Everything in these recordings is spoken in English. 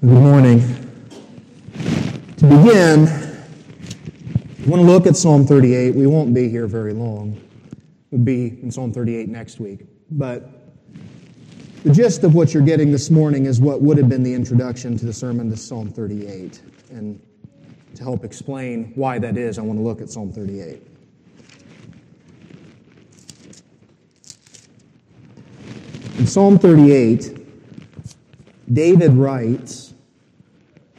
Good morning. To begin, I want to look at Psalm 38. We won't be here very long. We'll be in Psalm 38 next week. But the gist of what you're getting this morning is what would have been the introduction to the sermon to Psalm 38. And to help explain why that is, I want to look at Psalm 38. In Psalm 38, David writes,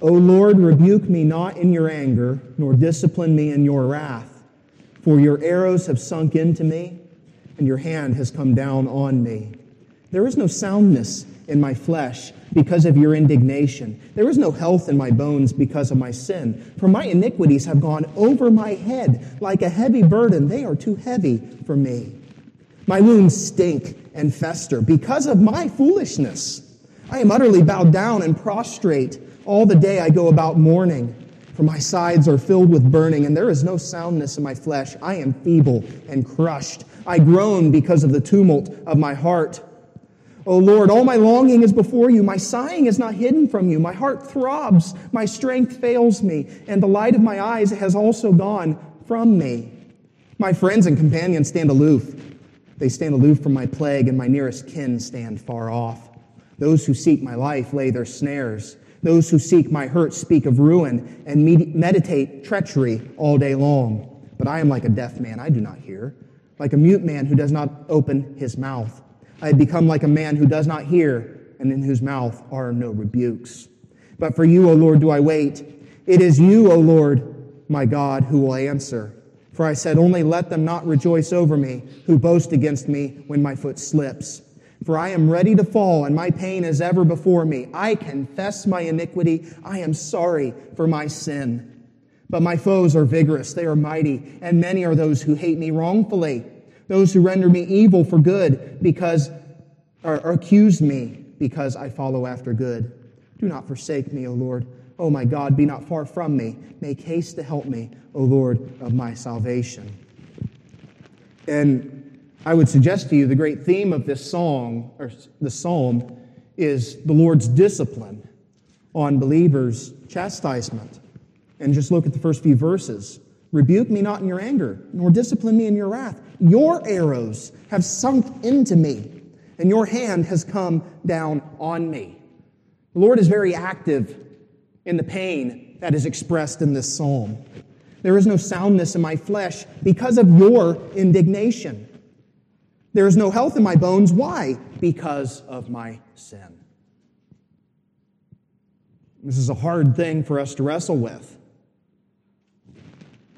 O Lord, rebuke me not in your anger, nor discipline me in your wrath. For your arrows have sunk into me, and your hand has come down on me. There is no soundness in my flesh because of your indignation. There is no health in my bones because of my sin. For my iniquities have gone over my head like a heavy burden. They are too heavy for me. My wounds stink and fester because of my foolishness. I am utterly bowed down and prostrate. All the day I go about mourning, for my sides are filled with burning, and there is no soundness in my flesh. I am feeble and crushed. I groan because of the tumult of my heart. O Lord, all my longing is before you. My sighing is not hidden from you. My heart throbs. My strength fails me, and the light of my eyes has also gone from me. My friends and companions stand aloof. They stand aloof from my plague, and my nearest kin stand far off. Those who seek my life lay their snares. Those who seek my hurt speak of ruin and meditate treachery all day long. But I am like a deaf man, I do not hear, like a mute man who does not open his mouth. I have become like a man who does not hear, and in whose mouth are no rebukes. But for you, O Lord, do I wait. It is you, O Lord, my God, who will answer. For I said, Only let them not rejoice over me, who boast against me when my foot slips. For I am ready to fall, and my pain is ever before me. I confess my iniquity. I am sorry for my sin. But my foes are vigorous, they are mighty, and many are those who hate me wrongfully, those who render me evil for good, because or, or accuse me because I follow after good. Do not forsake me, O Lord. O my God, be not far from me. Make haste to help me, O Lord of my salvation. And I would suggest to you the great theme of this song, or the psalm, is the Lord's discipline on believers' chastisement. And just look at the first few verses. Rebuke me not in your anger, nor discipline me in your wrath. Your arrows have sunk into me, and your hand has come down on me. The Lord is very active in the pain that is expressed in this psalm. There is no soundness in my flesh because of your indignation. There is no health in my bones. Why? Because of my sin. This is a hard thing for us to wrestle with.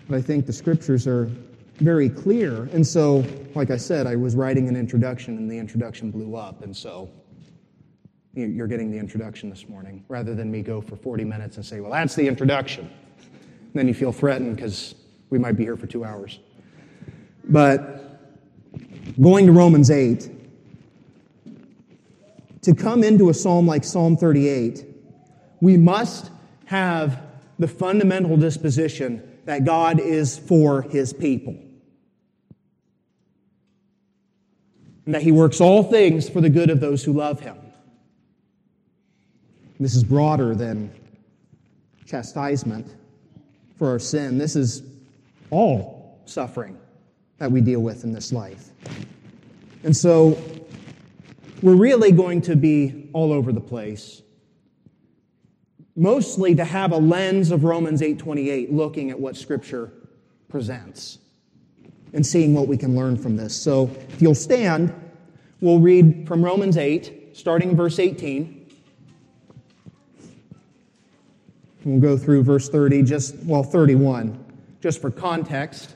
But I think the scriptures are very clear. And so, like I said, I was writing an introduction and the introduction blew up. And so, you're getting the introduction this morning rather than me go for 40 minutes and say, well, that's the introduction. And then you feel threatened because we might be here for two hours. But going to Romans 8, to come into a psalm like Psalm 38, we must have the fundamental disposition that God is for his people. And that he works all things for the good of those who love him. This is broader than chastisement for our sin. This is all suffering that we deal with in this life. And so we're really going to be all over the place. Mostly to have a lens of Romans 8:28 looking at what scripture presents and seeing what we can learn from this. So, if you'll stand, we'll read from Romans 8 starting in verse 18. We'll go through verse 30 just well 31 just for context.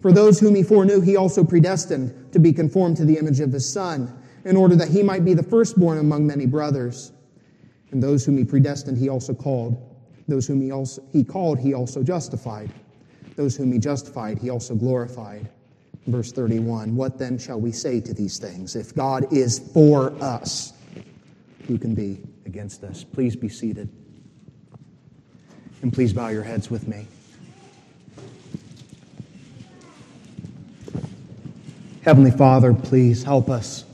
For those whom he foreknew, he also predestined to be conformed to the image of his Son, in order that he might be the firstborn among many brothers. And those whom he predestined, he also called. Those whom he, also, he called, he also justified. Those whom he justified, he also glorified. Verse 31 What then shall we say to these things? If God is for us, who can be against us? Please be seated. And please bow your heads with me. Heavenly Father, please help us.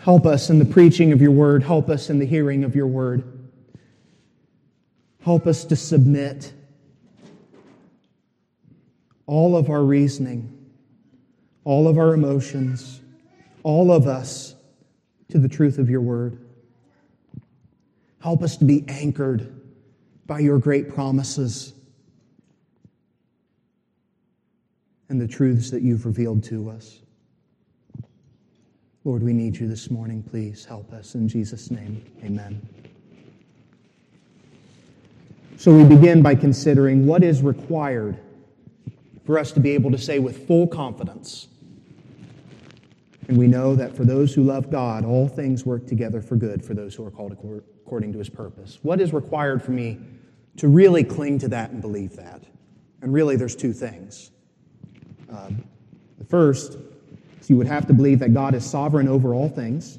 Help us in the preaching of your word. Help us in the hearing of your word. Help us to submit all of our reasoning, all of our emotions, all of us to the truth of your word. Help us to be anchored by your great promises and the truths that you've revealed to us. Lord, we need you this morning. Please help us. In Jesus' name, amen. So we begin by considering what is required for us to be able to say with full confidence. And we know that for those who love God, all things work together for good for those who are called according to his purpose. What is required for me to really cling to that and believe that? And really, there's two things. The first you would have to believe that God is sovereign over all things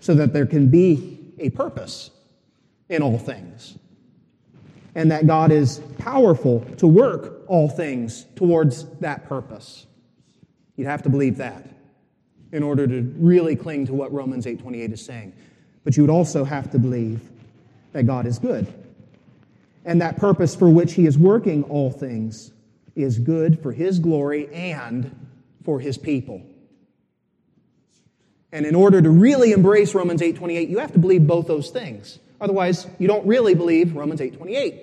so that there can be a purpose in all things. And that God is powerful to work all things towards that purpose. You'd have to believe that in order to really cling to what Romans 8:28 is saying. But you would also have to believe that God is good. And that purpose for which he is working all things is good for his glory and for his people. And in order to really embrace Romans 8:28, you have to believe both those things. Otherwise, you don't really believe Romans 8:28.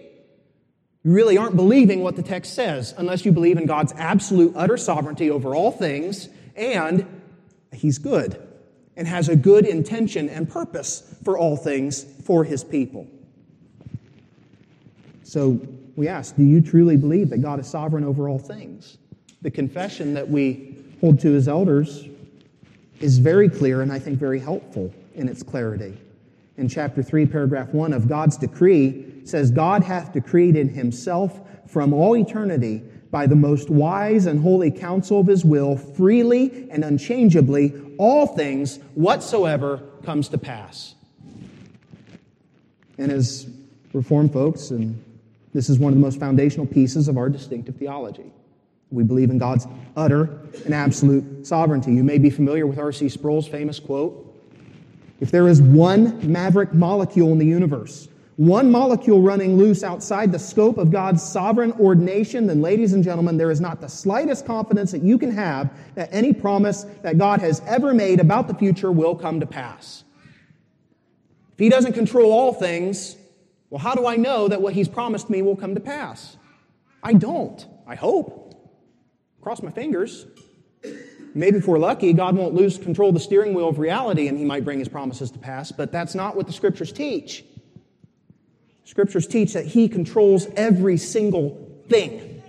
You really aren't believing what the text says unless you believe in God's absolute utter sovereignty over all things and he's good and has a good intention and purpose for all things for his people. So we ask, do you truly believe that God is sovereign over all things? The confession that we hold to as elders is very clear and I think very helpful in its clarity. In chapter 3, paragraph 1 of God's decree says, God hath decreed in himself from all eternity by the most wise and holy counsel of his will, freely and unchangeably, all things whatsoever comes to pass. And as Reformed folks and this is one of the most foundational pieces of our distinctive theology. We believe in God's utter and absolute sovereignty. You may be familiar with R.C. Sproul's famous quote If there is one maverick molecule in the universe, one molecule running loose outside the scope of God's sovereign ordination, then, ladies and gentlemen, there is not the slightest confidence that you can have that any promise that God has ever made about the future will come to pass. If He doesn't control all things, well, how do I know that what he's promised me will come to pass? I don't. I hope. Cross my fingers. Maybe if we're lucky, God won't lose control of the steering wheel of reality and he might bring his promises to pass, but that's not what the scriptures teach. Scriptures teach that he controls every single thing.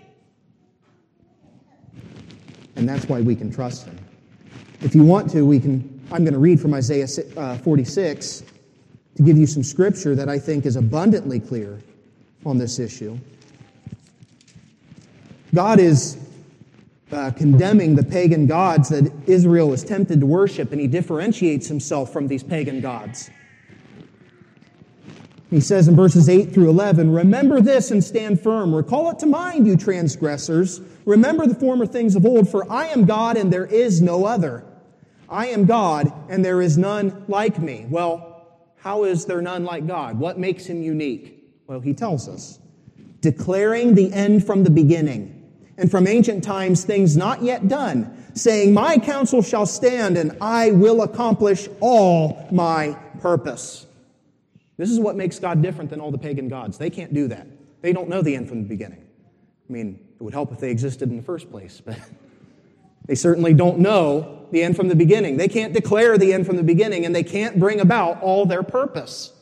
And that's why we can trust him. If you want to, we can, I'm going to read from Isaiah uh, 46 to give you some scripture that I think is abundantly clear on this issue. God is uh, condemning the pagan gods that Israel was tempted to worship, and he differentiates himself from these pagan gods. He says in verses 8 through 11, Remember this and stand firm. Recall it to mind, you transgressors. Remember the former things of old, for I am God and there is no other. I am God and there is none like me. Well, how is there none like God? What makes him unique? Well, he tells us declaring the end from the beginning, and from ancient times things not yet done, saying, My counsel shall stand, and I will accomplish all my purpose. This is what makes God different than all the pagan gods. They can't do that. They don't know the end from the beginning. I mean, it would help if they existed in the first place, but they certainly don't know the end from the beginning. They can't declare the end from the beginning, and they can't bring about all their purpose.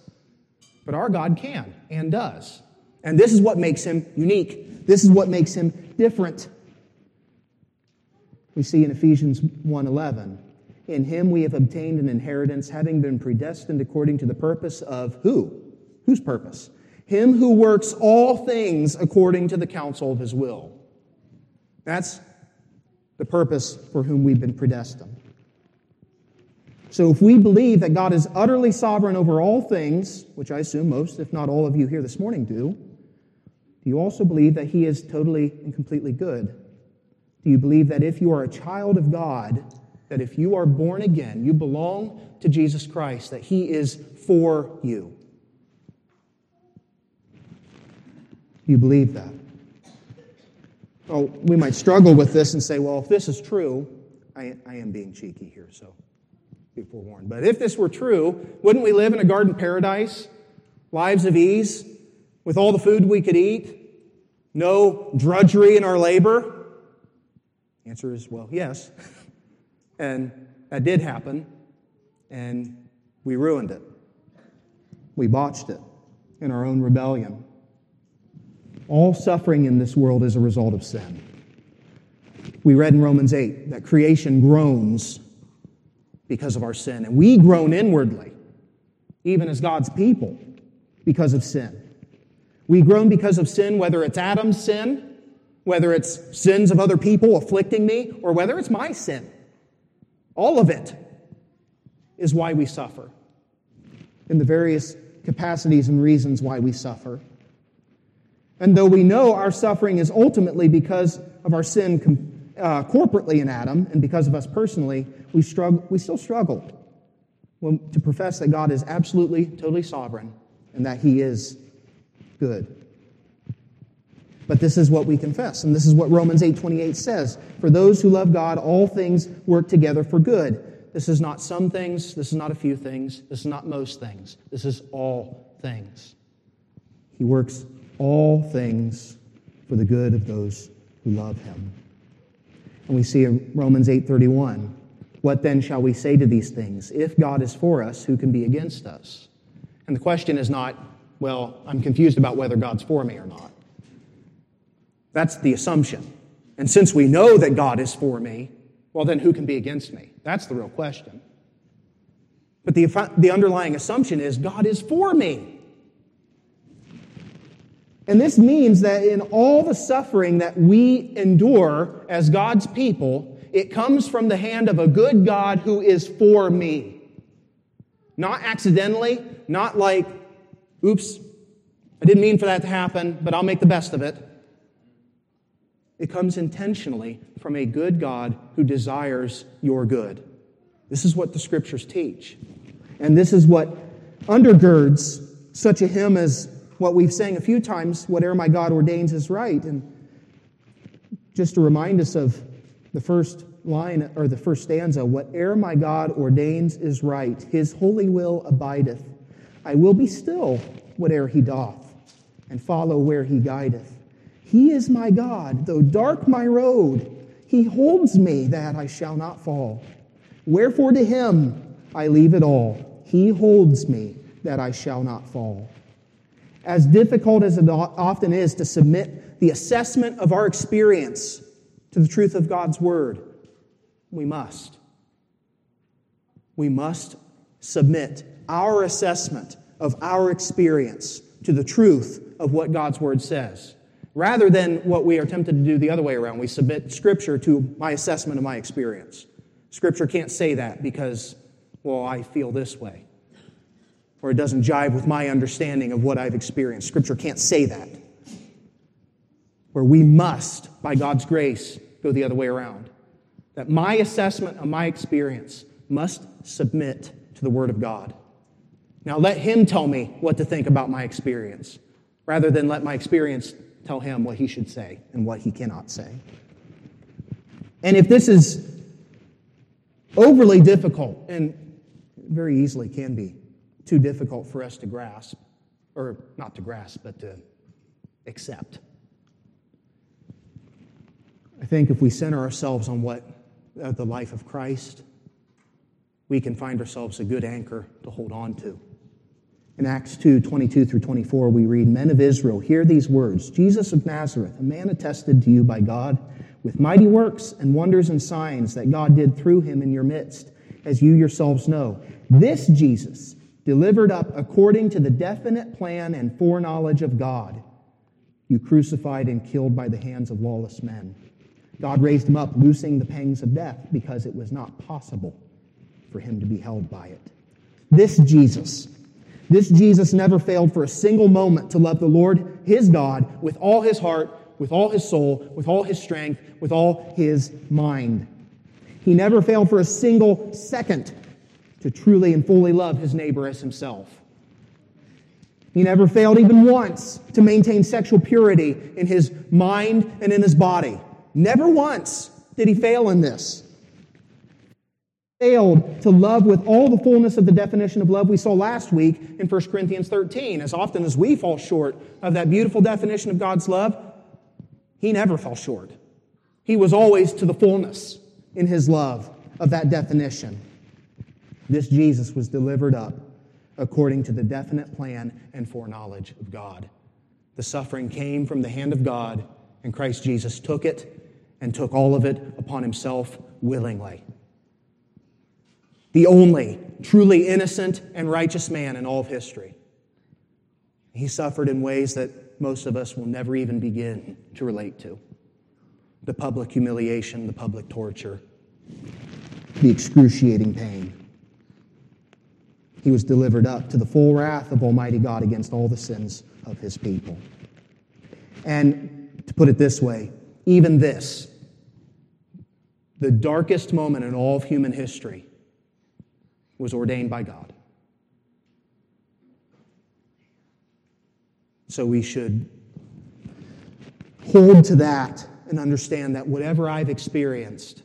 But our God can and does. And this is what makes him unique. This is what makes him different. We see in Ephesians 1:11, in him we have obtained an inheritance having been predestined according to the purpose of who? Whose purpose? Him who works all things according to the counsel of his will. That's the purpose for whom we've been predestined. So if we believe that God is utterly sovereign over all things, which I assume most, if not all of you here this morning do, do you also believe that He is totally and completely good? Do you believe that if you are a child of God, that if you are born again, you belong to Jesus Christ, that He is for you? Do you believe that? Well, we might struggle with this and say, well, if this is true, I, I am being cheeky here, so be forewarned. But if this were true, wouldn't we live in a garden paradise? Lives of ease, with all the food we could eat? No drudgery in our labor? The answer is, well, yes. and that did happen, and we ruined it. We botched it in our own rebellion. All suffering in this world is a result of sin. We read in Romans 8 that creation groans because of our sin, and we groan inwardly, even as God's people, because of sin. We groan because of sin, whether it's Adam's sin, whether it's sins of other people afflicting me, or whether it's my sin. All of it is why we suffer, in the various capacities and reasons why we suffer. And though we know our suffering is ultimately because of our sin uh, corporately in Adam and because of us personally, we, struggle, we still struggle when, to profess that God is absolutely, totally sovereign and that He is good. But this is what we confess, and this is what Romans 8:28 says. For those who love God, all things work together for good. This is not some things, this is not a few things, this is not most things. This is all things. He works all things for the good of those who love him. And we see in Romans 8:31, what then shall we say to these things? If God is for us, who can be against us? And the question is not well, I'm confused about whether God's for me or not. That's the assumption. And since we know that God is for me, well, then who can be against me? That's the real question. But the, the underlying assumption is God is for me. And this means that in all the suffering that we endure as God's people, it comes from the hand of a good God who is for me. Not accidentally, not like Oops, I didn't mean for that to happen, but I'll make the best of it. It comes intentionally from a good God who desires your good. This is what the scriptures teach. And this is what undergirds such a hymn as what we've sang a few times, whatever my God ordains is right. And just to remind us of the first line or the first stanza, whatever my God ordains is right, his holy will abideth. I will be still, whate'er he doth, and follow where he guideth. He is my God, though dark my road, he holds me that I shall not fall. Wherefore to him I leave it all. He holds me that I shall not fall. As difficult as it often is to submit the assessment of our experience to the truth of God's word, we must. We must submit our assessment of our experience to the truth of what God's Word says, rather than what we are tempted to do the other way around. We submit Scripture to my assessment of my experience. Scripture can't say that because, well, I feel this way. Or it doesn't jive with my understanding of what I've experienced. Scripture can't say that. Where we must, by God's grace, go the other way around. That my assessment of my experience must submit to the Word of God. Now let Him tell me what to think about my experience, rather than let my experience tell Him what He should say and what He cannot say. And if this is overly difficult, and very easily can be too difficult for us to grasp, or not to grasp, but to accept. I think if we center ourselves on what uh, the life of Christ, we can find ourselves a good anchor to hold on to. In Acts 2 22 through 24, we read, Men of Israel, hear these words Jesus of Nazareth, a man attested to you by God with mighty works and wonders and signs that God did through him in your midst, as you yourselves know. This Jesus, delivered up according to the definite plan and foreknowledge of God, you crucified and killed by the hands of lawless men. God raised him up, loosing the pangs of death, because it was not possible for him to be held by it. This Jesus, this Jesus never failed for a single moment to love the Lord, his God, with all his heart, with all his soul, with all his strength, with all his mind. He never failed for a single second to truly and fully love his neighbor as himself. He never failed even once to maintain sexual purity in his mind and in his body. Never once did he fail in this. Failed to love with all the fullness of the definition of love we saw last week in 1 Corinthians 13. As often as we fall short of that beautiful definition of God's love, he never fell short. He was always to the fullness in his love of that definition. This Jesus was delivered up according to the definite plan and foreknowledge of God. The suffering came from the hand of God, and Christ Jesus took it and took all of it upon himself willingly. The only truly innocent and righteous man in all of history. He suffered in ways that most of us will never even begin to relate to the public humiliation, the public torture, the excruciating pain. He was delivered up to the full wrath of Almighty God against all the sins of his people. And to put it this way, even this, the darkest moment in all of human history, was ordained by God. So we should hold to that and understand that whatever I've experienced,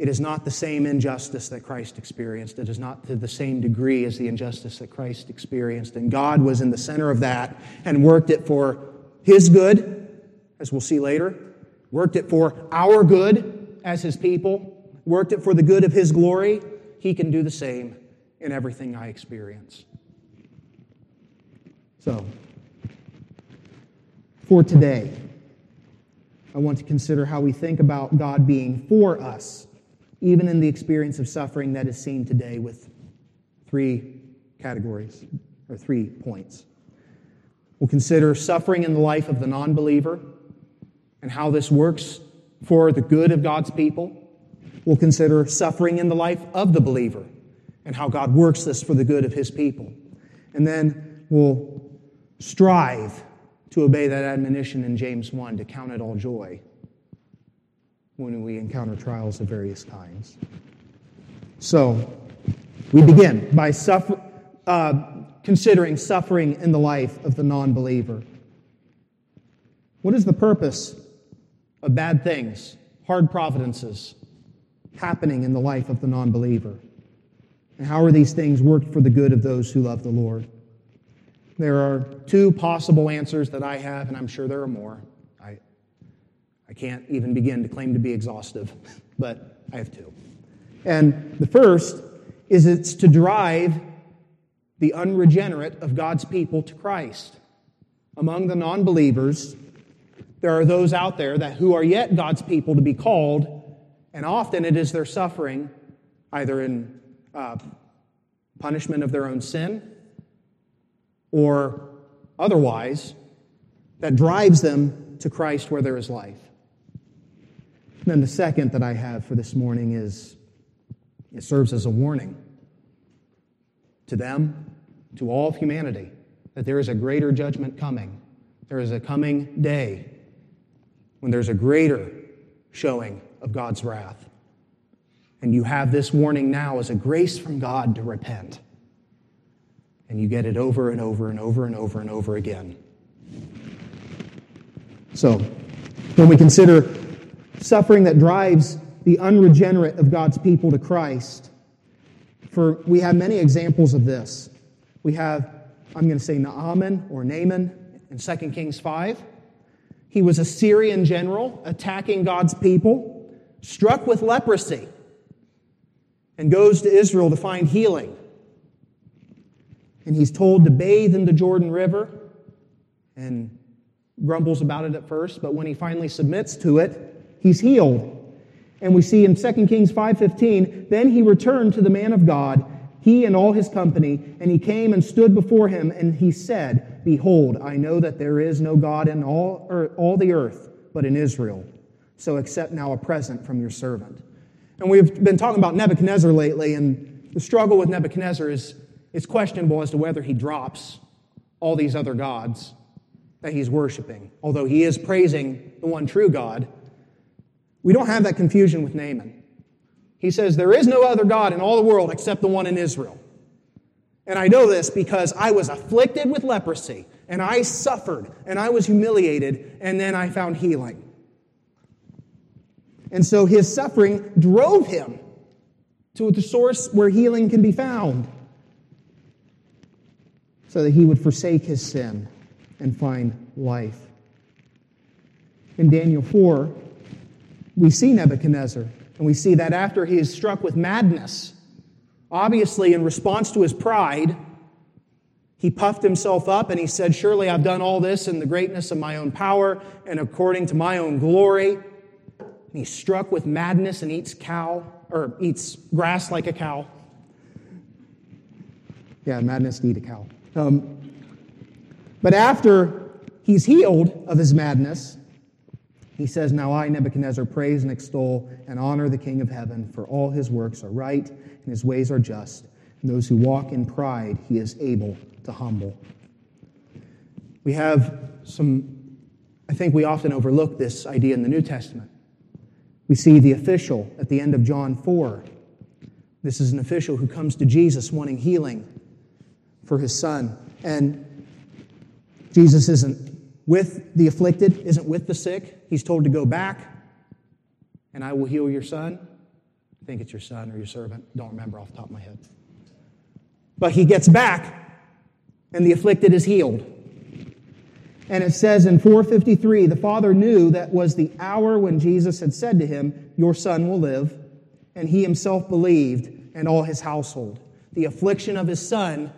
it is not the same injustice that Christ experienced. It is not to the same degree as the injustice that Christ experienced. And God was in the center of that and worked it for His good, as we'll see later, worked it for our good as His people, worked it for the good of His glory. He can do the same in everything I experience. So, for today, I want to consider how we think about God being for us even in the experience of suffering that is seen today with three categories or three points. We'll consider suffering in the life of the non believer and how this works for the good of God's people. We'll consider suffering in the life of the believer and how God works this for the good of his people. And then we'll strive to obey that admonition in James 1 to count it all joy when we encounter trials of various kinds. So, we begin by suffer, uh, considering suffering in the life of the non believer. What is the purpose of bad things, hard providences happening in the life of the non believer? And how are these things worked for the good of those who love the Lord? There are two possible answers that I have, and I'm sure there are more. I can't even begin to claim to be exhaustive, but I have two. And the first is it's to drive the unregenerate of God's people to Christ. Among the non believers, there are those out there that who are yet God's people to be called, and often it is their suffering, either in uh, punishment of their own sin or otherwise, that drives them to Christ where there is life. And then the second that I have for this morning is it serves as a warning to them to all of humanity that there is a greater judgment coming. There is a coming day when there's a greater showing of God's wrath. And you have this warning now as a grace from God to repent. And you get it over and over and over and over and over again. So, when we consider suffering that drives the unregenerate of God's people to Christ, for we have many examples of this. We have, I'm going to say Naaman or Naaman in 2 Kings 5. He was a Syrian general attacking God's people, struck with leprosy, and goes to Israel to find healing. And he's told to bathe in the Jordan River and grumbles about it at first, but when he finally submits to it, he's healed. And we see in 2 Kings 5:15, then he returned to the man of God, he and all his company, and he came and stood before him, and he said, Behold, I know that there is no God in all, or all the earth but in Israel. So accept now a present from your servant. And we've been talking about Nebuchadnezzar lately, and the struggle with Nebuchadnezzar is it's questionable as to whether he drops all these other gods that he's worshiping, although he is praising the one true God. We don't have that confusion with Naaman. He says, There is no other God in all the world except the one in Israel. And I know this because I was afflicted with leprosy, and I suffered, and I was humiliated, and then I found healing. And so his suffering drove him to the source where healing can be found so that he would forsake his sin and find life. In Daniel 4, we see Nebuchadnezzar, and we see that after he is struck with madness, obviously in response to his pride, he puffed himself up and he said, Surely I've done all this in the greatness of my own power and according to my own glory. And he's struck with madness and eats cow, or eats grass like a cow. Yeah, madness to eat a cow. Um, but after he's healed of his madness, he says, Now I, Nebuchadnezzar, praise and extol and honor the King of heaven, for all his works are right and his ways are just. And those who walk in pride, he is able to humble. We have some, I think we often overlook this idea in the New Testament. We see the official at the end of John 4. This is an official who comes to Jesus wanting healing for his son. And Jesus isn't with the afflicted, isn't with the sick. He's told to go back, and I will heal your son. I think it's your son or your servant. Don't remember off the top of my head. But he gets back, and the afflicted is healed. And it says in 453 the father knew that was the hour when Jesus had said to him, Your son will live. And he himself believed, and all his household. The affliction of his son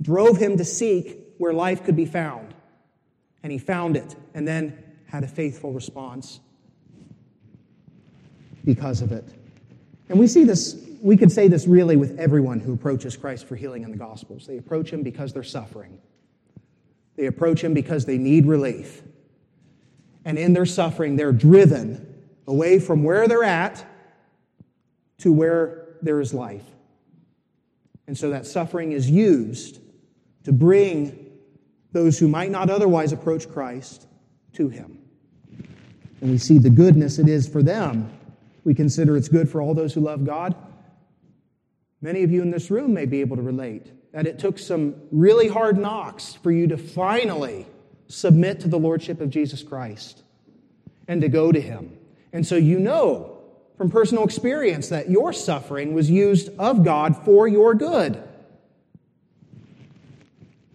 drove him to seek where life could be found. And he found it and then had a faithful response because of it. And we see this, we could say this really with everyone who approaches Christ for healing in the Gospels. They approach him because they're suffering, they approach him because they need relief. And in their suffering, they're driven away from where they're at to where there is life. And so that suffering is used to bring those who might not otherwise approach Christ to Him. And we see the goodness it is for them. We consider it's good for all those who love God. Many of you in this room may be able to relate that it took some really hard knocks for you to finally submit to the Lordship of Jesus Christ and to go to Him. And so you know from personal experience that your suffering was used of God for your good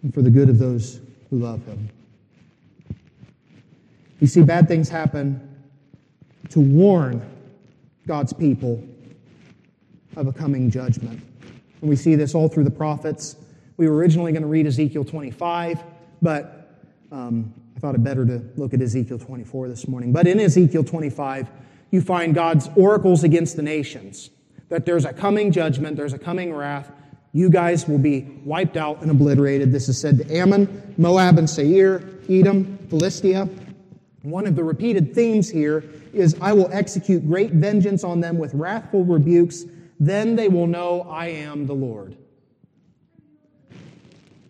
and for the good of those who love him. You see, bad things happen to warn God's people of a coming judgment. And we see this all through the prophets. We were originally going to read Ezekiel 25, but um, I thought it better to look at Ezekiel 24 this morning. But in Ezekiel 25, you find God's oracles against the nations that there's a coming judgment, there's a coming wrath, you guys will be wiped out and obliterated. This is said to Ammon, Moab, and Seir, Edom, Philistia. One of the repeated themes here is I will execute great vengeance on them with wrathful rebukes. Then they will know I am the Lord.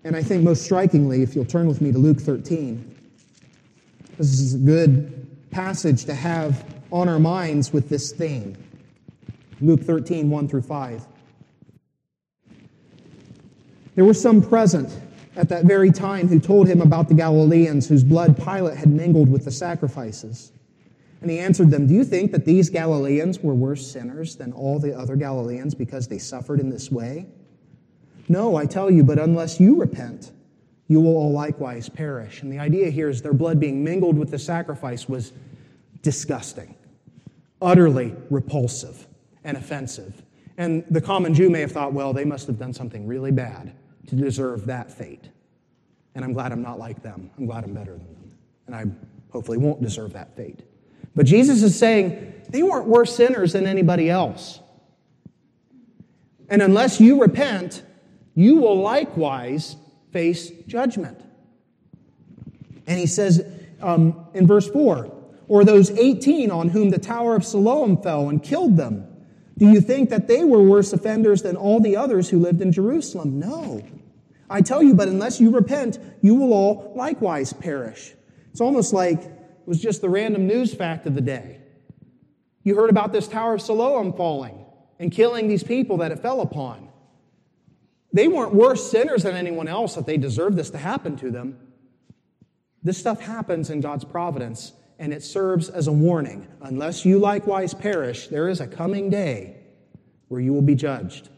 And I think most strikingly, if you'll turn with me to Luke 13, this is a good passage to have on our minds with this theme. Luke 13, 1 through 5. There were some present at that very time who told him about the Galileans whose blood Pilate had mingled with the sacrifices. And he answered them, Do you think that these Galileans were worse sinners than all the other Galileans because they suffered in this way? No, I tell you, but unless you repent, you will all likewise perish. And the idea here is their blood being mingled with the sacrifice was disgusting, utterly repulsive and offensive. And the common Jew may have thought, well, they must have done something really bad to deserve that fate. And I'm glad I'm not like them. I'm glad I'm better than them. And I hopefully won't deserve that fate. But Jesus is saying they weren't worse sinners than anybody else. And unless you repent, you will likewise face judgment. And he says um, in verse 4 or those 18 on whom the Tower of Siloam fell and killed them, do you think that they were worse offenders than all the others who lived in Jerusalem? No. I tell you, but unless you repent, you will all likewise perish. It's almost like it was just the random news fact of the day. You heard about this Tower of Siloam falling and killing these people that it fell upon. They weren't worse sinners than anyone else that they deserved this to happen to them. This stuff happens in God's providence, and it serves as a warning. Unless you likewise perish, there is a coming day where you will be judged,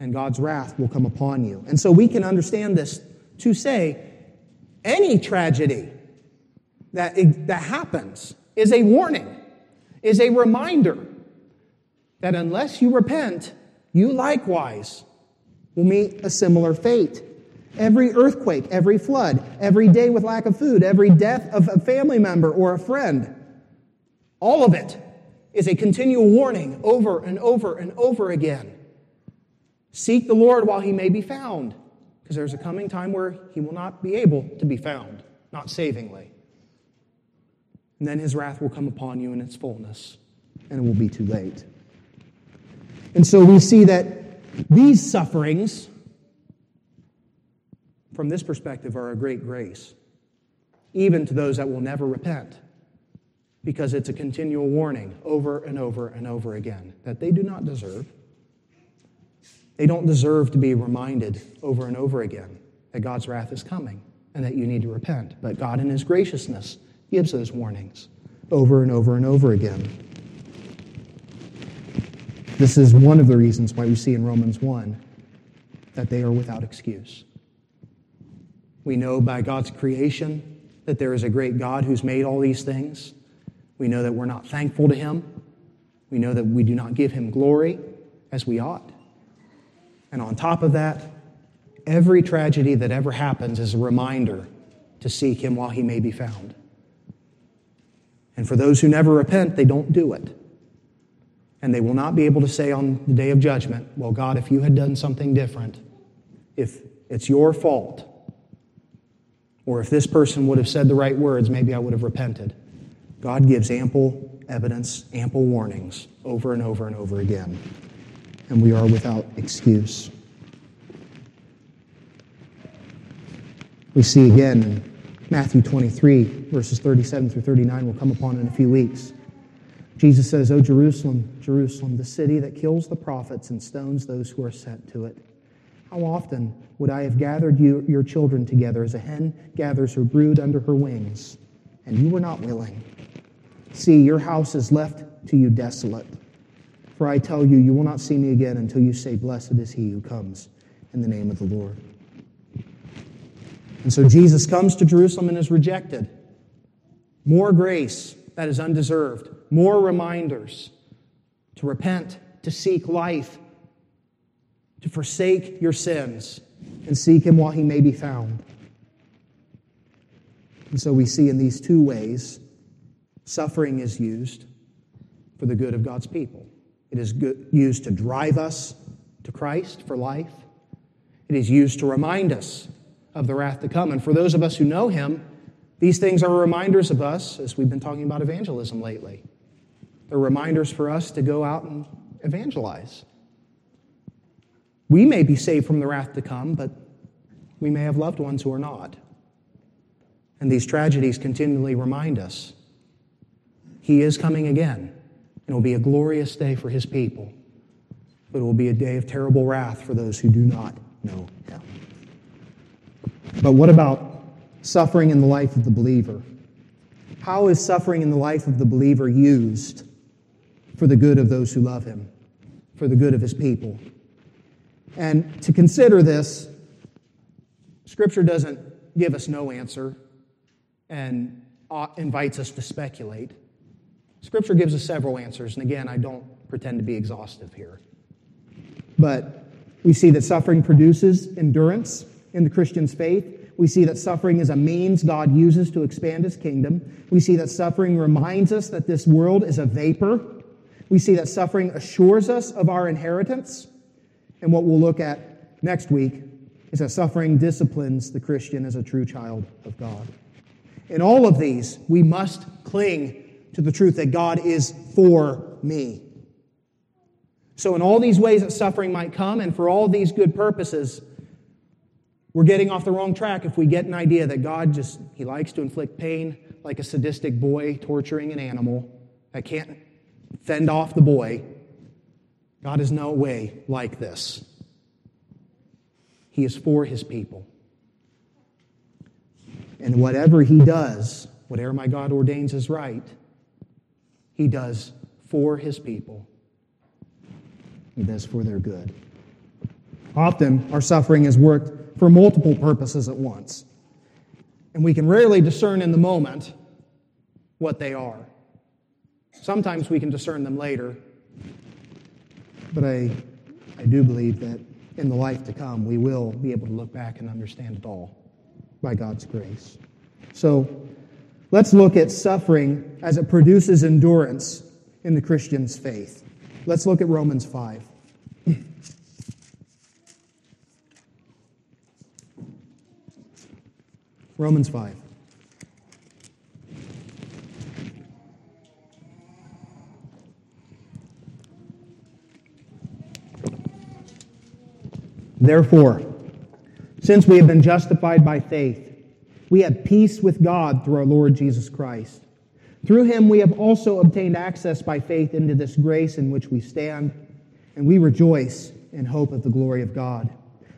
and God's wrath will come upon you. And so we can understand this to say any tragedy that, that happens is a warning, is a reminder that unless you repent, you likewise will meet a similar fate. Every earthquake, every flood, every day with lack of food, every death of a family member or a friend, all of it is a continual warning over and over and over again. Seek the Lord while he may be found, because there's a coming time where he will not be able to be found, not savingly. And then his wrath will come upon you in its fullness, and it will be too late. And so we see that these sufferings, from this perspective, are a great grace, even to those that will never repent, because it's a continual warning over and over and over again that they do not deserve. They don't deserve to be reminded over and over again that God's wrath is coming and that you need to repent. But God, in His graciousness, gives those warnings over and over and over again. This is one of the reasons why we see in Romans 1 that they are without excuse. We know by God's creation that there is a great God who's made all these things. We know that we're not thankful to Him. We know that we do not give Him glory as we ought. And on top of that, every tragedy that ever happens is a reminder to seek Him while He may be found. And for those who never repent, they don't do it. And they will not be able to say on the day of judgment, Well, God, if you had done something different, if it's your fault, or if this person would have said the right words, maybe I would have repented. God gives ample evidence, ample warnings over and over and over again. And we are without excuse. We see again in Matthew 23, verses 37 through 39, we'll come upon in a few weeks. Jesus says, O Jerusalem, Jerusalem, the city that kills the prophets and stones those who are sent to it. How often would I have gathered you, your children together as a hen gathers her brood under her wings, and you were not willing? See, your house is left to you desolate. For I tell you, you will not see me again until you say, Blessed is he who comes in the name of the Lord. And so Jesus comes to Jerusalem and is rejected. More grace that is undeserved, more reminders to repent, to seek life, to forsake your sins, and seek Him while He may be found. And so we see in these two ways suffering is used for the good of God's people. It is good, used to drive us to Christ for life. It is used to remind us of the wrath to come. And for those of us who know Him, these things are reminders of us, as we've been talking about evangelism lately. They're reminders for us to go out and evangelize. We may be saved from the wrath to come, but we may have loved ones who are not. And these tragedies continually remind us He is coming again. It will be a glorious day for His people, but it will be a day of terrible wrath for those who do not know Him. But what about suffering in the life of the believer? How is suffering in the life of the believer used for the good of those who love Him, for the good of His people? And to consider this, Scripture doesn't give us no answer and uh, invites us to speculate. Scripture gives us several answers, and again, I don't pretend to be exhaustive here. But we see that suffering produces endurance in the Christian's faith. We see that suffering is a means God uses to expand his kingdom. We see that suffering reminds us that this world is a vapor. We see that suffering assures us of our inheritance. And what we'll look at next week is that suffering disciplines the Christian as a true child of God. In all of these, we must cling to the truth that God is for me. So, in all these ways that suffering might come, and for all these good purposes, we're getting off the wrong track if we get an idea that God just, He likes to inflict pain like a sadistic boy torturing an animal that can't fend off the boy. God is no way like this. He is for His people. And whatever he does, whatever my God ordains is right, he does for his people. He does for their good. Often, our suffering is worked for multiple purposes at once. And we can rarely discern in the moment what they are. Sometimes we can discern them later. But I, I do believe that in the life to come, we will be able to look back and understand it all by God's grace. So let's look at suffering as it produces endurance in the Christian's faith. Let's look at Romans 5. Romans 5. Therefore, since we have been justified by faith, we have peace with God through our Lord Jesus Christ. Through him we have also obtained access by faith into this grace in which we stand, and we rejoice in hope of the glory of God.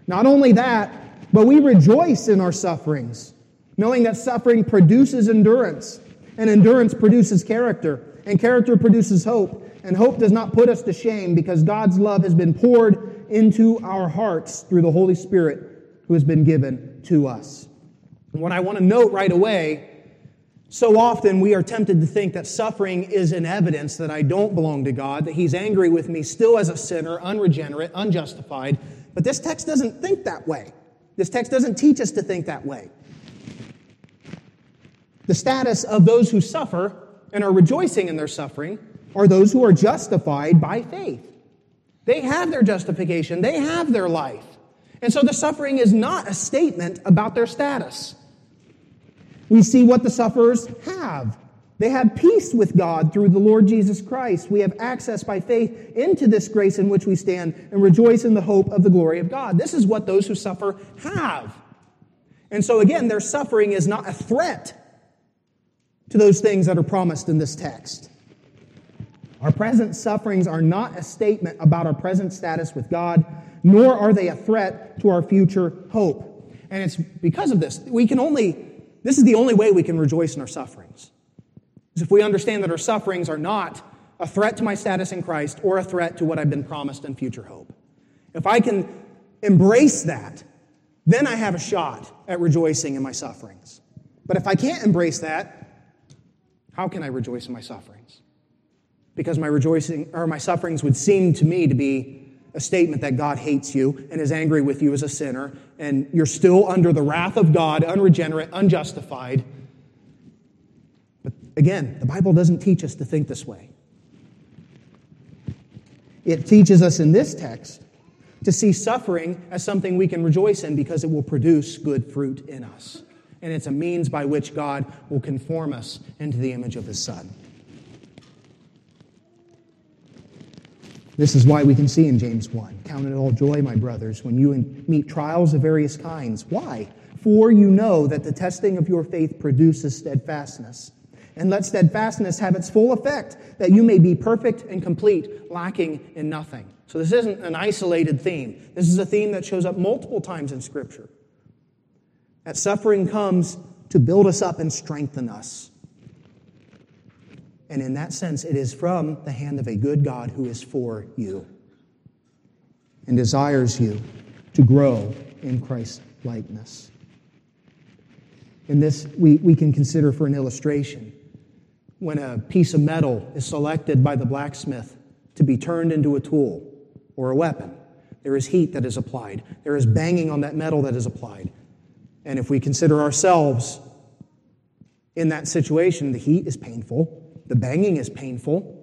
Not only that, but we rejoice in our sufferings, knowing that suffering produces endurance, and endurance produces character, and character produces hope, and hope does not put us to shame because God's love has been poured into our hearts through the Holy Spirit who has been given to us. And what I want to note right away so often we are tempted to think that suffering is an evidence that I don't belong to God, that He's angry with me still as a sinner, unregenerate, unjustified. But this text doesn't think that way. This text doesn't teach us to think that way. The status of those who suffer and are rejoicing in their suffering are those who are justified by faith. They have their justification, they have their life. And so the suffering is not a statement about their status. We see what the sufferers have. They have peace with God through the Lord Jesus Christ. We have access by faith into this grace in which we stand and rejoice in the hope of the glory of God. This is what those who suffer have. And so, again, their suffering is not a threat to those things that are promised in this text. Our present sufferings are not a statement about our present status with God, nor are they a threat to our future hope. And it's because of this, we can only, this is the only way we can rejoice in our sufferings. Is if we understand that our sufferings are not a threat to my status in Christ or a threat to what I've been promised in future hope. If I can embrace that, then I have a shot at rejoicing in my sufferings. But if I can't embrace that, how can I rejoice in my sufferings? Because my rejoicing or my sufferings would seem to me to be a statement that God hates you and is angry with you as a sinner, and you're still under the wrath of God, unregenerate, unjustified. But again, the Bible doesn't teach us to think this way. It teaches us in this text to see suffering as something we can rejoice in because it will produce good fruit in us. And it's a means by which God will conform us into the image of His Son. This is why we can see in James 1 Count it all joy, my brothers, when you meet trials of various kinds. Why? For you know that the testing of your faith produces steadfastness. And let steadfastness have its full effect, that you may be perfect and complete, lacking in nothing. So, this isn't an isolated theme. This is a theme that shows up multiple times in Scripture. That suffering comes to build us up and strengthen us. And in that sense, it is from the hand of a good God who is for you and desires you to grow in Christ's likeness. In this, we, we can consider for an illustration when a piece of metal is selected by the blacksmith to be turned into a tool or a weapon. There is heat that is applied, there is banging on that metal that is applied. And if we consider ourselves in that situation, the heat is painful, the banging is painful.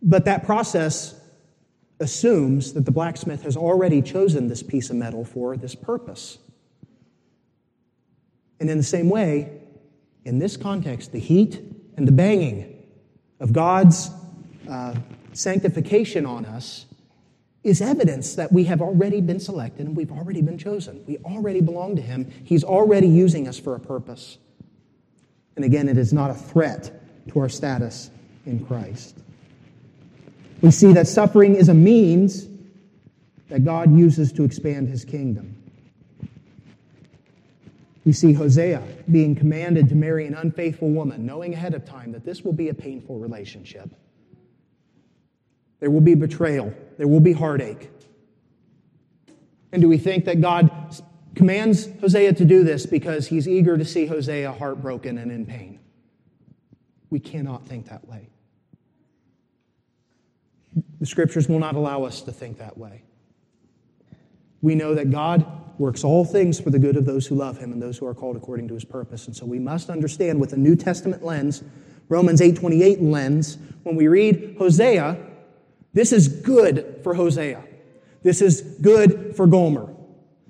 But that process assumes that the blacksmith has already chosen this piece of metal for this purpose. And in the same way, in this context, the heat and the banging of God's uh, sanctification on us is evidence that we have already been selected and we've already been chosen. We already belong to Him. He's already using us for a purpose. And again, it is not a threat to our status in Christ. We see that suffering is a means that God uses to expand His kingdom. We see Hosea being commanded to marry an unfaithful woman, knowing ahead of time that this will be a painful relationship. There will be betrayal, there will be heartache. And do we think that God commands Hosea to do this because he's eager to see Hosea heartbroken and in pain? We cannot think that way. The scriptures will not allow us to think that way. We know that God works all things for the good of those who love him and those who are called according to his purpose. And so we must understand with a New Testament lens, Romans 8:28 lens, when we read Hosea, this is good for Hosea. This is good for Gomer.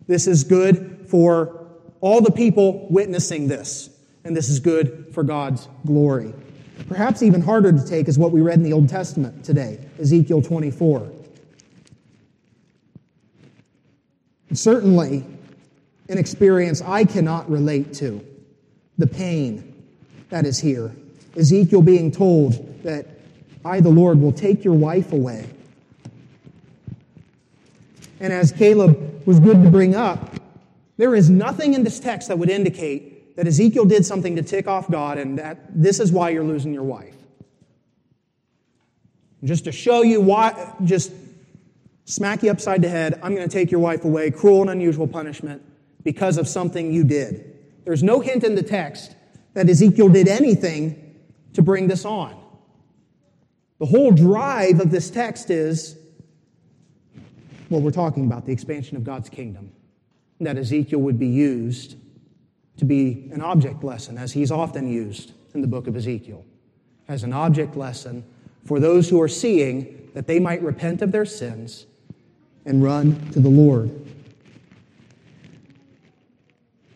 This is good for all the people witnessing this. And this is good for God's glory. Perhaps even harder to take is what we read in the Old Testament today, Ezekiel 24. Certainly, an experience I cannot relate to the pain that is here. Ezekiel being told that I, the Lord, will take your wife away. And as Caleb was good to bring up, there is nothing in this text that would indicate that Ezekiel did something to tick off God and that this is why you're losing your wife. Just to show you why, just smack you upside the head, I'm going to take your wife away, cruel and unusual punishment because of something you did. There's no hint in the text that Ezekiel did anything to bring this on. The whole drive of this text is well, we're talking about the expansion of God's kingdom, that Ezekiel would be used to be an object lesson, as he's often used in the book of Ezekiel, as an object lesson for those who are seeing that they might repent of their sins and run to the Lord.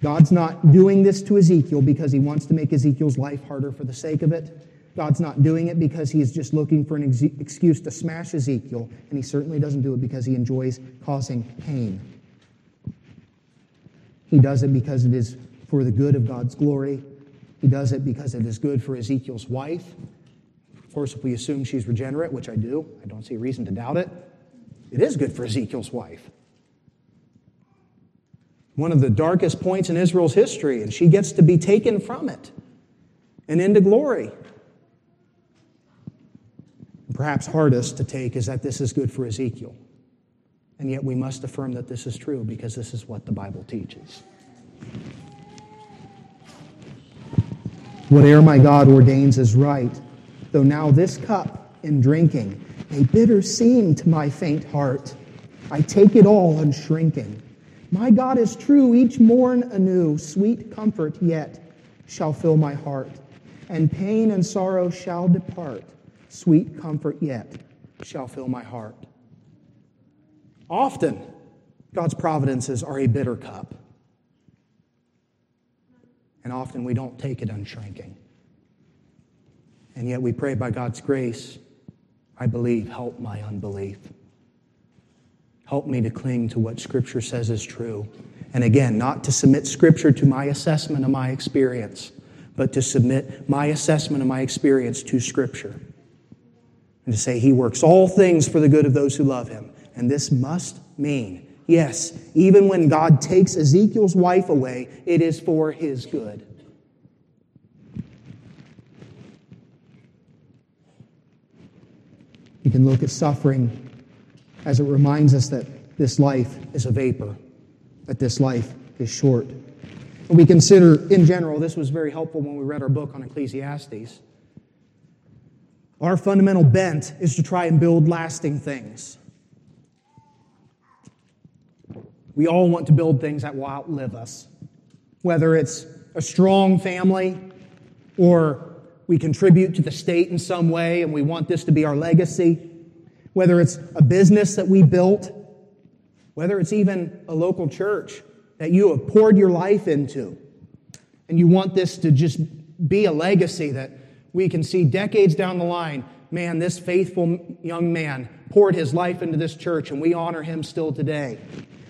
God's not doing this to Ezekiel because he wants to make Ezekiel's life harder for the sake of it. God's not doing it because he's just looking for an ex- excuse to smash Ezekiel, and he certainly doesn't do it because he enjoys causing pain. He does it because it is for the good of God's glory. He does it because it is good for Ezekiel's wife. Of course, if we assume she's regenerate, which I do, I don't see a reason to doubt it. It is good for Ezekiel's wife. One of the darkest points in Israel's history, and she gets to be taken from it and into glory. Perhaps hardest to take is that this is good for Ezekiel. And yet we must affirm that this is true because this is what the Bible teaches. Whate'er my God ordains is right, though now this cup in drinking a bitter seem to my faint heart. I take it all unshrinking. My God is true, each morn anew, sweet comfort yet shall fill my heart, and pain and sorrow shall depart, sweet comfort yet shall fill my heart. Often, God's providences are a bitter cup, and often we don't take it unshrinking. And yet we pray by God's grace I believe. Help my unbelief. Help me to cling to what Scripture says is true. And again, not to submit Scripture to my assessment of my experience, but to submit my assessment of my experience to Scripture. And to say, He works all things for the good of those who love Him. And this must mean, yes, even when God takes Ezekiel's wife away, it is for His good. You can look at suffering as it reminds us that this life is a vapor, that this life is short. And we consider, in general, this was very helpful when we read our book on Ecclesiastes. Our fundamental bent is to try and build lasting things. We all want to build things that will outlive us, whether it's a strong family or we contribute to the state in some way and we want this to be our legacy, whether it's a business that we built, whether it's even a local church that you have poured your life into, and you want this to just be a legacy that we can see decades down the line. Man, this faithful young man poured his life into this church, and we honor him still today.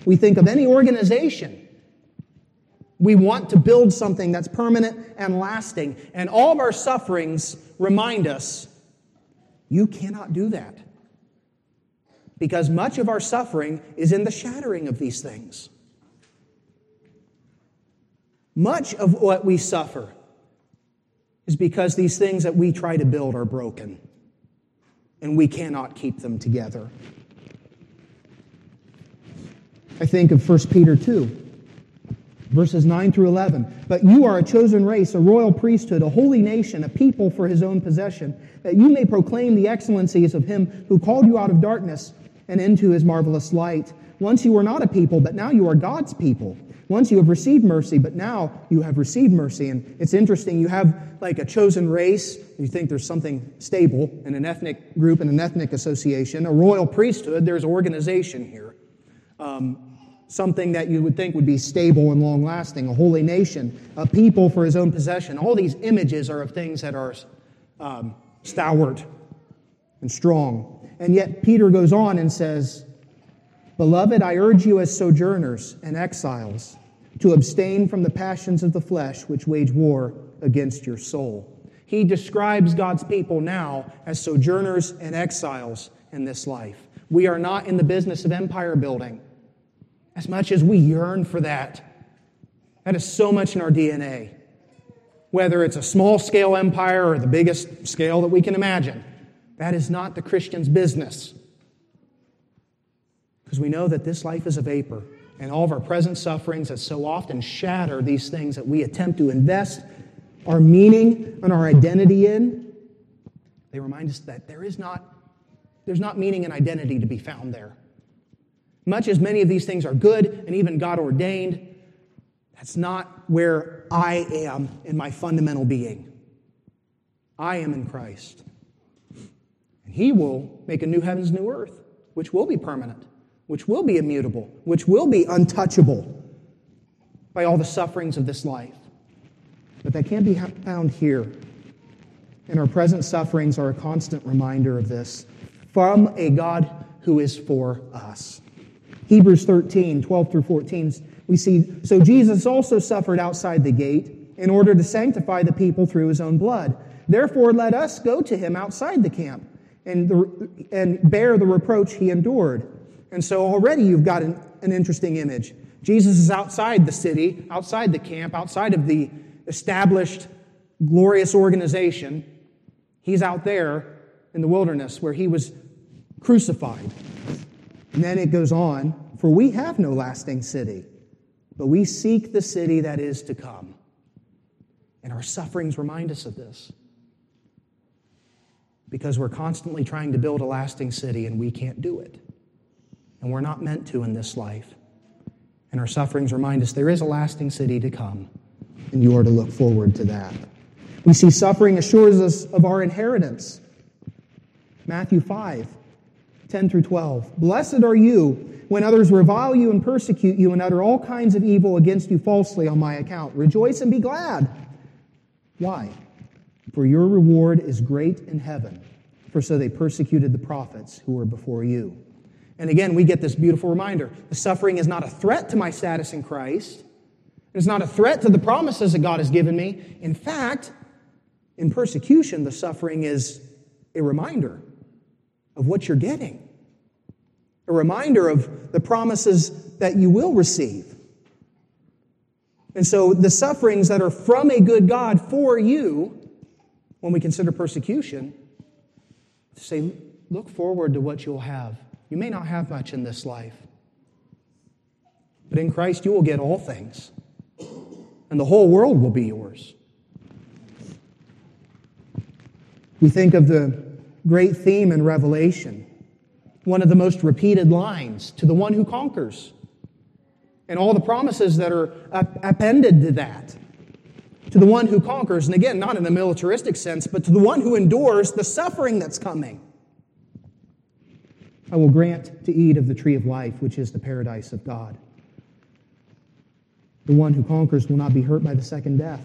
We think of any organization we want to build something that's permanent and lasting. And all of our sufferings remind us you cannot do that. Because much of our suffering is in the shattering of these things. Much of what we suffer is because these things that we try to build are broken and we cannot keep them together. I think of 1 Peter 2 verses 9 through 11. But you are a chosen race, a royal priesthood, a holy nation, a people for his own possession, that you may proclaim the excellencies of him who called you out of darkness and into his marvelous light. Once you were not a people, but now you are God's people. Once you have received mercy, but now you have received mercy. And it's interesting, you have like a chosen race. You think there's something stable in an ethnic group and an ethnic association. A royal priesthood, there's organization here. Um, something that you would think would be stable and long lasting, a holy nation, a people for his own possession. All these images are of things that are um, stalwart and strong. And yet, Peter goes on and says, Beloved, I urge you as sojourners and exiles to abstain from the passions of the flesh which wage war against your soul. He describes God's people now as sojourners and exiles in this life. We are not in the business of empire building as much as we yearn for that. That is so much in our DNA. Whether it's a small scale empire or the biggest scale that we can imagine, that is not the Christian's business. Because we know that this life is a vapor, and all of our present sufferings that so often shatter these things that we attempt to invest our meaning and our identity in, they remind us that there is not, there's not meaning and identity to be found there. Much as many of these things are good and even God ordained, that's not where I am in my fundamental being. I am in Christ. And He will make a new heavens, new earth, which will be permanent, which will be immutable, which will be untouchable by all the sufferings of this life. But that can't be found here. And our present sufferings are a constant reminder of this from a God who is for us. Hebrews 13, 12 through 14, we see, so Jesus also suffered outside the gate in order to sanctify the people through his own blood. Therefore, let us go to him outside the camp and, the, and bear the reproach he endured. And so already you've got an, an interesting image. Jesus is outside the city, outside the camp, outside of the established glorious organization. He's out there in the wilderness where he was crucified. And then it goes on, for we have no lasting city, but we seek the city that is to come. And our sufferings remind us of this. Because we're constantly trying to build a lasting city and we can't do it. And we're not meant to in this life. And our sufferings remind us there is a lasting city to come, and you are to look forward to that. We see suffering assures us of our inheritance. Matthew 5. 10 through 12. Blessed are you when others revile you and persecute you and utter all kinds of evil against you falsely on my account. Rejoice and be glad. Why? For your reward is great in heaven. for so they persecuted the prophets who were before you. And again, we get this beautiful reminder the suffering is not a threat to my status in Christ. It's not a threat to the promises that God has given me. In fact, in persecution, the suffering is a reminder of what you're getting, a reminder of the promises that you will receive. And so the sufferings that are from a good God for you, when we consider persecution, say, look forward to what you'll have. You may not have much in this life, but in Christ you will get all things, and the whole world will be yours. We think of the great theme in Revelation, one of the most repeated lines to the one who conquers, and all the promises that are appended to that. To the one who conquers, and again, not in the militaristic sense, but to the one who endures the suffering that's coming. I will grant to eat of the tree of life, which is the paradise of God. The one who conquers will not be hurt by the second death.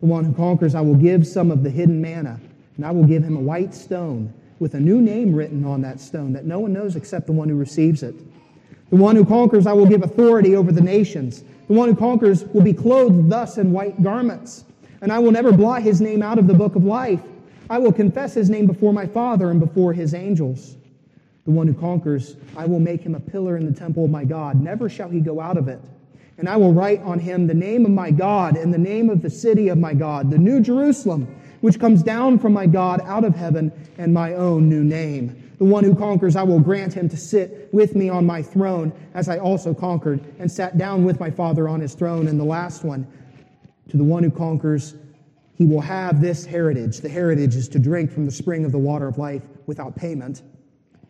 The one who conquers, I will give some of the hidden manna and I will give him a white stone with a new name written on that stone that no one knows except the one who receives it. The one who conquers, I will give authority over the nations. The one who conquers will be clothed thus in white garments. And I will never blot his name out of the book of life. I will confess his name before my Father and before his angels. The one who conquers, I will make him a pillar in the temple of my God. Never shall he go out of it. And I will write on him the name of my God and the name of the city of my God, the new Jerusalem which comes down from my God out of heaven, and my own new name. The one who conquers, I will grant him to sit with me on my throne, as I also conquered and sat down with my Father on his throne. And the last one, to the one who conquers, he will have this heritage. The heritage is to drink from the spring of the water of life without payment.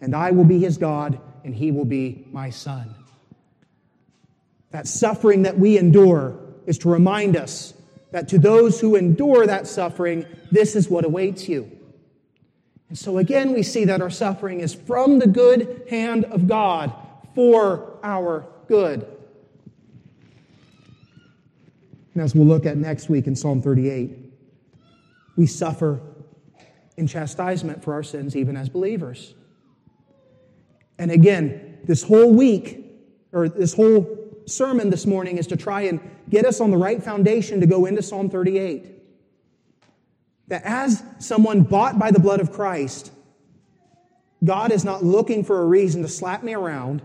And I will be his God, and he will be my son. That suffering that we endure is to remind us that to those who endure that suffering, this is what awaits you. And so again, we see that our suffering is from the good hand of God for our good. And as we'll look at next week in Psalm 38, we suffer in chastisement for our sins, even as believers. And again, this whole week, or this whole sermon this morning is to try and get us on the right foundation to go into Psalm 38. That as someone bought by the blood of Christ, God is not looking for a reason to slap me around.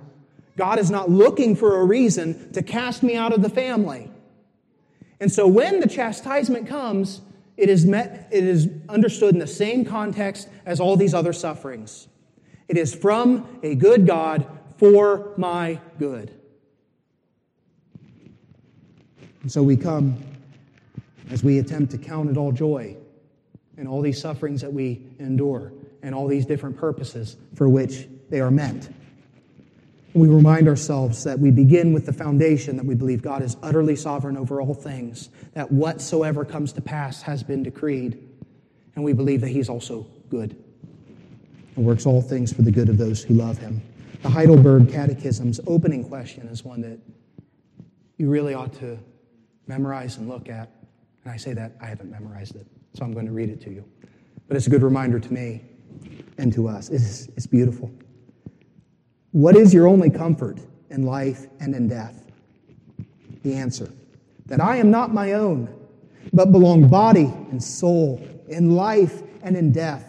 God is not looking for a reason to cast me out of the family. And so when the chastisement comes, it is met, it is understood in the same context as all these other sufferings. It is from a good God for my good. And so we come as we attempt to count it all joy and all these sufferings that we endure and all these different purposes for which they are meant. We remind ourselves that we begin with the foundation that we believe God is utterly sovereign over all things, that whatsoever comes to pass has been decreed, and we believe that He's also good and works all things for the good of those who love Him. The Heidelberg Catechism's opening question is one that you really ought to memorize and look at. And I say that I haven't memorized it, so I'm going to read it to you. But it's a good reminder to me and to us. It's, it's beautiful. What is your only comfort in life and in death? The answer that I am not my own, but belong body and soul, in life and in death,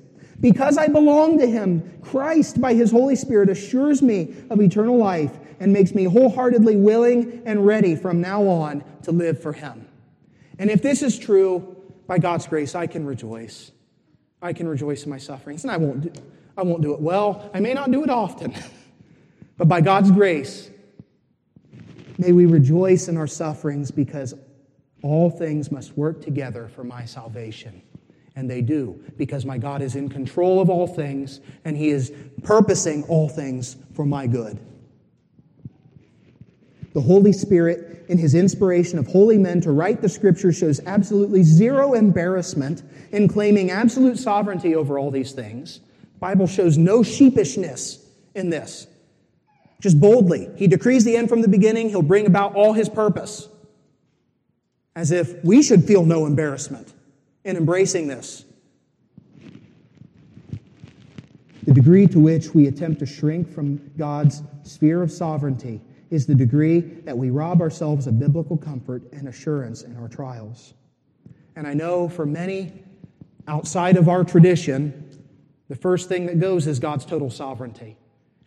Because I belong to him, Christ, by his Holy Spirit, assures me of eternal life and makes me wholeheartedly willing and ready from now on to live for him. And if this is true, by God's grace, I can rejoice. I can rejoice in my sufferings. And I won't do, I won't do it well. I may not do it often. but by God's grace, may we rejoice in our sufferings because all things must work together for my salvation. And they do, because my God is in control of all things and He is purposing all things for my good. The Holy Spirit, in his inspiration of holy men to write the scripture, shows absolutely zero embarrassment in claiming absolute sovereignty over all these things. The Bible shows no sheepishness in this. Just boldly, he decrees the end from the beginning, he'll bring about all his purpose. As if we should feel no embarrassment in embracing this. The degree to which we attempt to shrink from God's sphere of sovereignty is the degree that we rob ourselves of biblical comfort and assurance in our trials. And I know for many outside of our tradition, the first thing that goes is God's total sovereignty.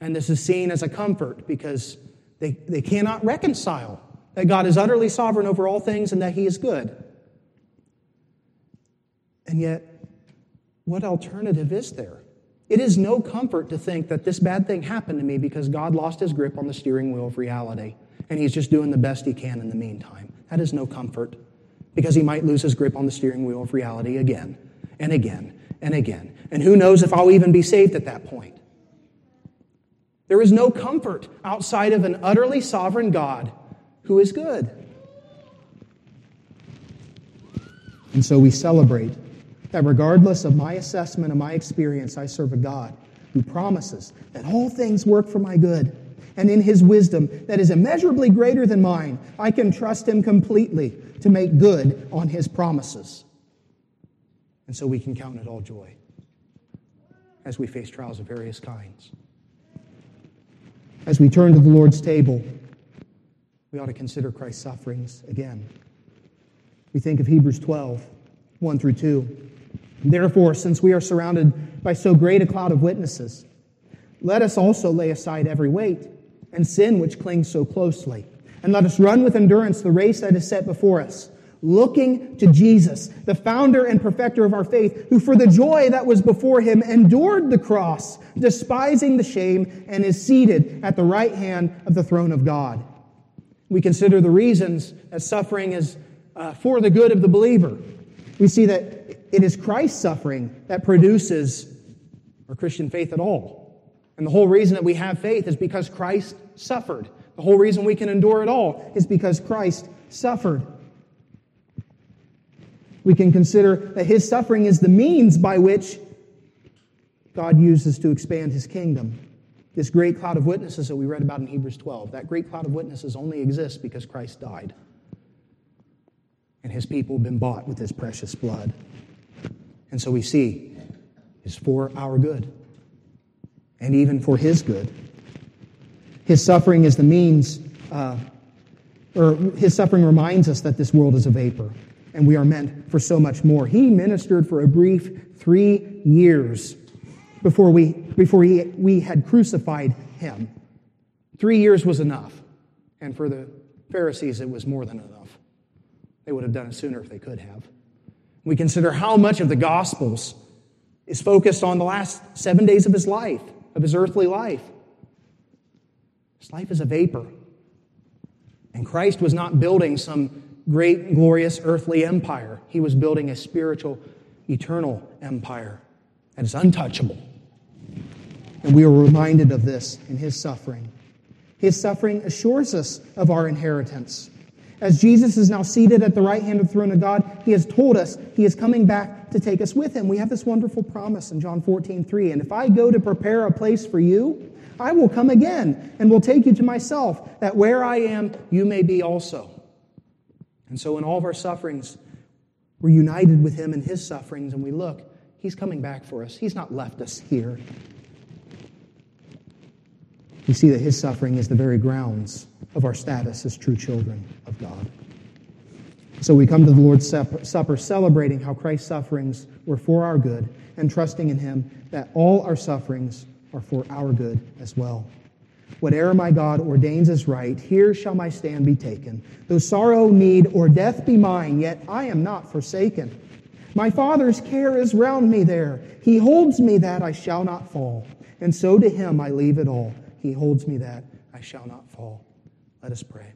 And this is seen as a comfort because they, they cannot reconcile that God is utterly sovereign over all things and that He is good. And yet, what alternative is there? It is no comfort to think that this bad thing happened to me because God lost his grip on the steering wheel of reality and he's just doing the best he can in the meantime. That is no comfort because he might lose his grip on the steering wheel of reality again and again and again. And who knows if I'll even be saved at that point. There is no comfort outside of an utterly sovereign God who is good. And so we celebrate that regardless of my assessment of my experience, I serve a God who promises that all things work for my good. And in his wisdom that is immeasurably greater than mine, I can trust him completely to make good on his promises. And so we can count it all joy as we face trials of various kinds. As we turn to the Lord's table, we ought to consider Christ's sufferings again. We think of Hebrews 12, 1 through 2. Therefore, since we are surrounded by so great a cloud of witnesses, let us also lay aside every weight and sin which clings so closely. And let us run with endurance the race that is set before us, looking to Jesus, the founder and perfecter of our faith, who for the joy that was before him endured the cross, despising the shame, and is seated at the right hand of the throne of God. We consider the reasons that suffering is uh, for the good of the believer. We see that it is Christ's suffering that produces our Christian faith at all. And the whole reason that we have faith is because Christ suffered. The whole reason we can endure it all is because Christ suffered. We can consider that his suffering is the means by which God uses to expand his kingdom. This great cloud of witnesses that we read about in Hebrews 12, that great cloud of witnesses only exists because Christ died. And his people have been bought with his precious blood. And so we see is for our good and even for his good. His suffering is the means, uh, or his suffering reminds us that this world is a vapor and we are meant for so much more. He ministered for a brief three years before we, before he, we had crucified him. Three years was enough. And for the Pharisees, it was more than enough. They would have done it sooner if they could have. We consider how much of the Gospels is focused on the last seven days of his life, of his earthly life. His life is a vapor. And Christ was not building some great, glorious earthly empire. He was building a spiritual, eternal empire that is untouchable. And we are reminded of this in his suffering. His suffering assures us of our inheritance. As Jesus is now seated at the right hand of the throne of God, he has told us he is coming back to take us with him. We have this wonderful promise in John 14, 3. And if I go to prepare a place for you, I will come again and will take you to myself, that where I am, you may be also. And so in all of our sufferings, we're united with him in his sufferings, and we look, he's coming back for us. He's not left us here. We see that his suffering is the very grounds of our status as true children of God. So we come to the Lord's Supper celebrating how Christ's sufferings were for our good and trusting in him that all our sufferings are for our good as well. Whatever my God ordains as right, here shall my stand be taken. Though sorrow, need, or death be mine, yet I am not forsaken. My Father's care is round me there. He holds me that I shall not fall. And so to him I leave it all. He holds me that I shall not fall. Let us pray.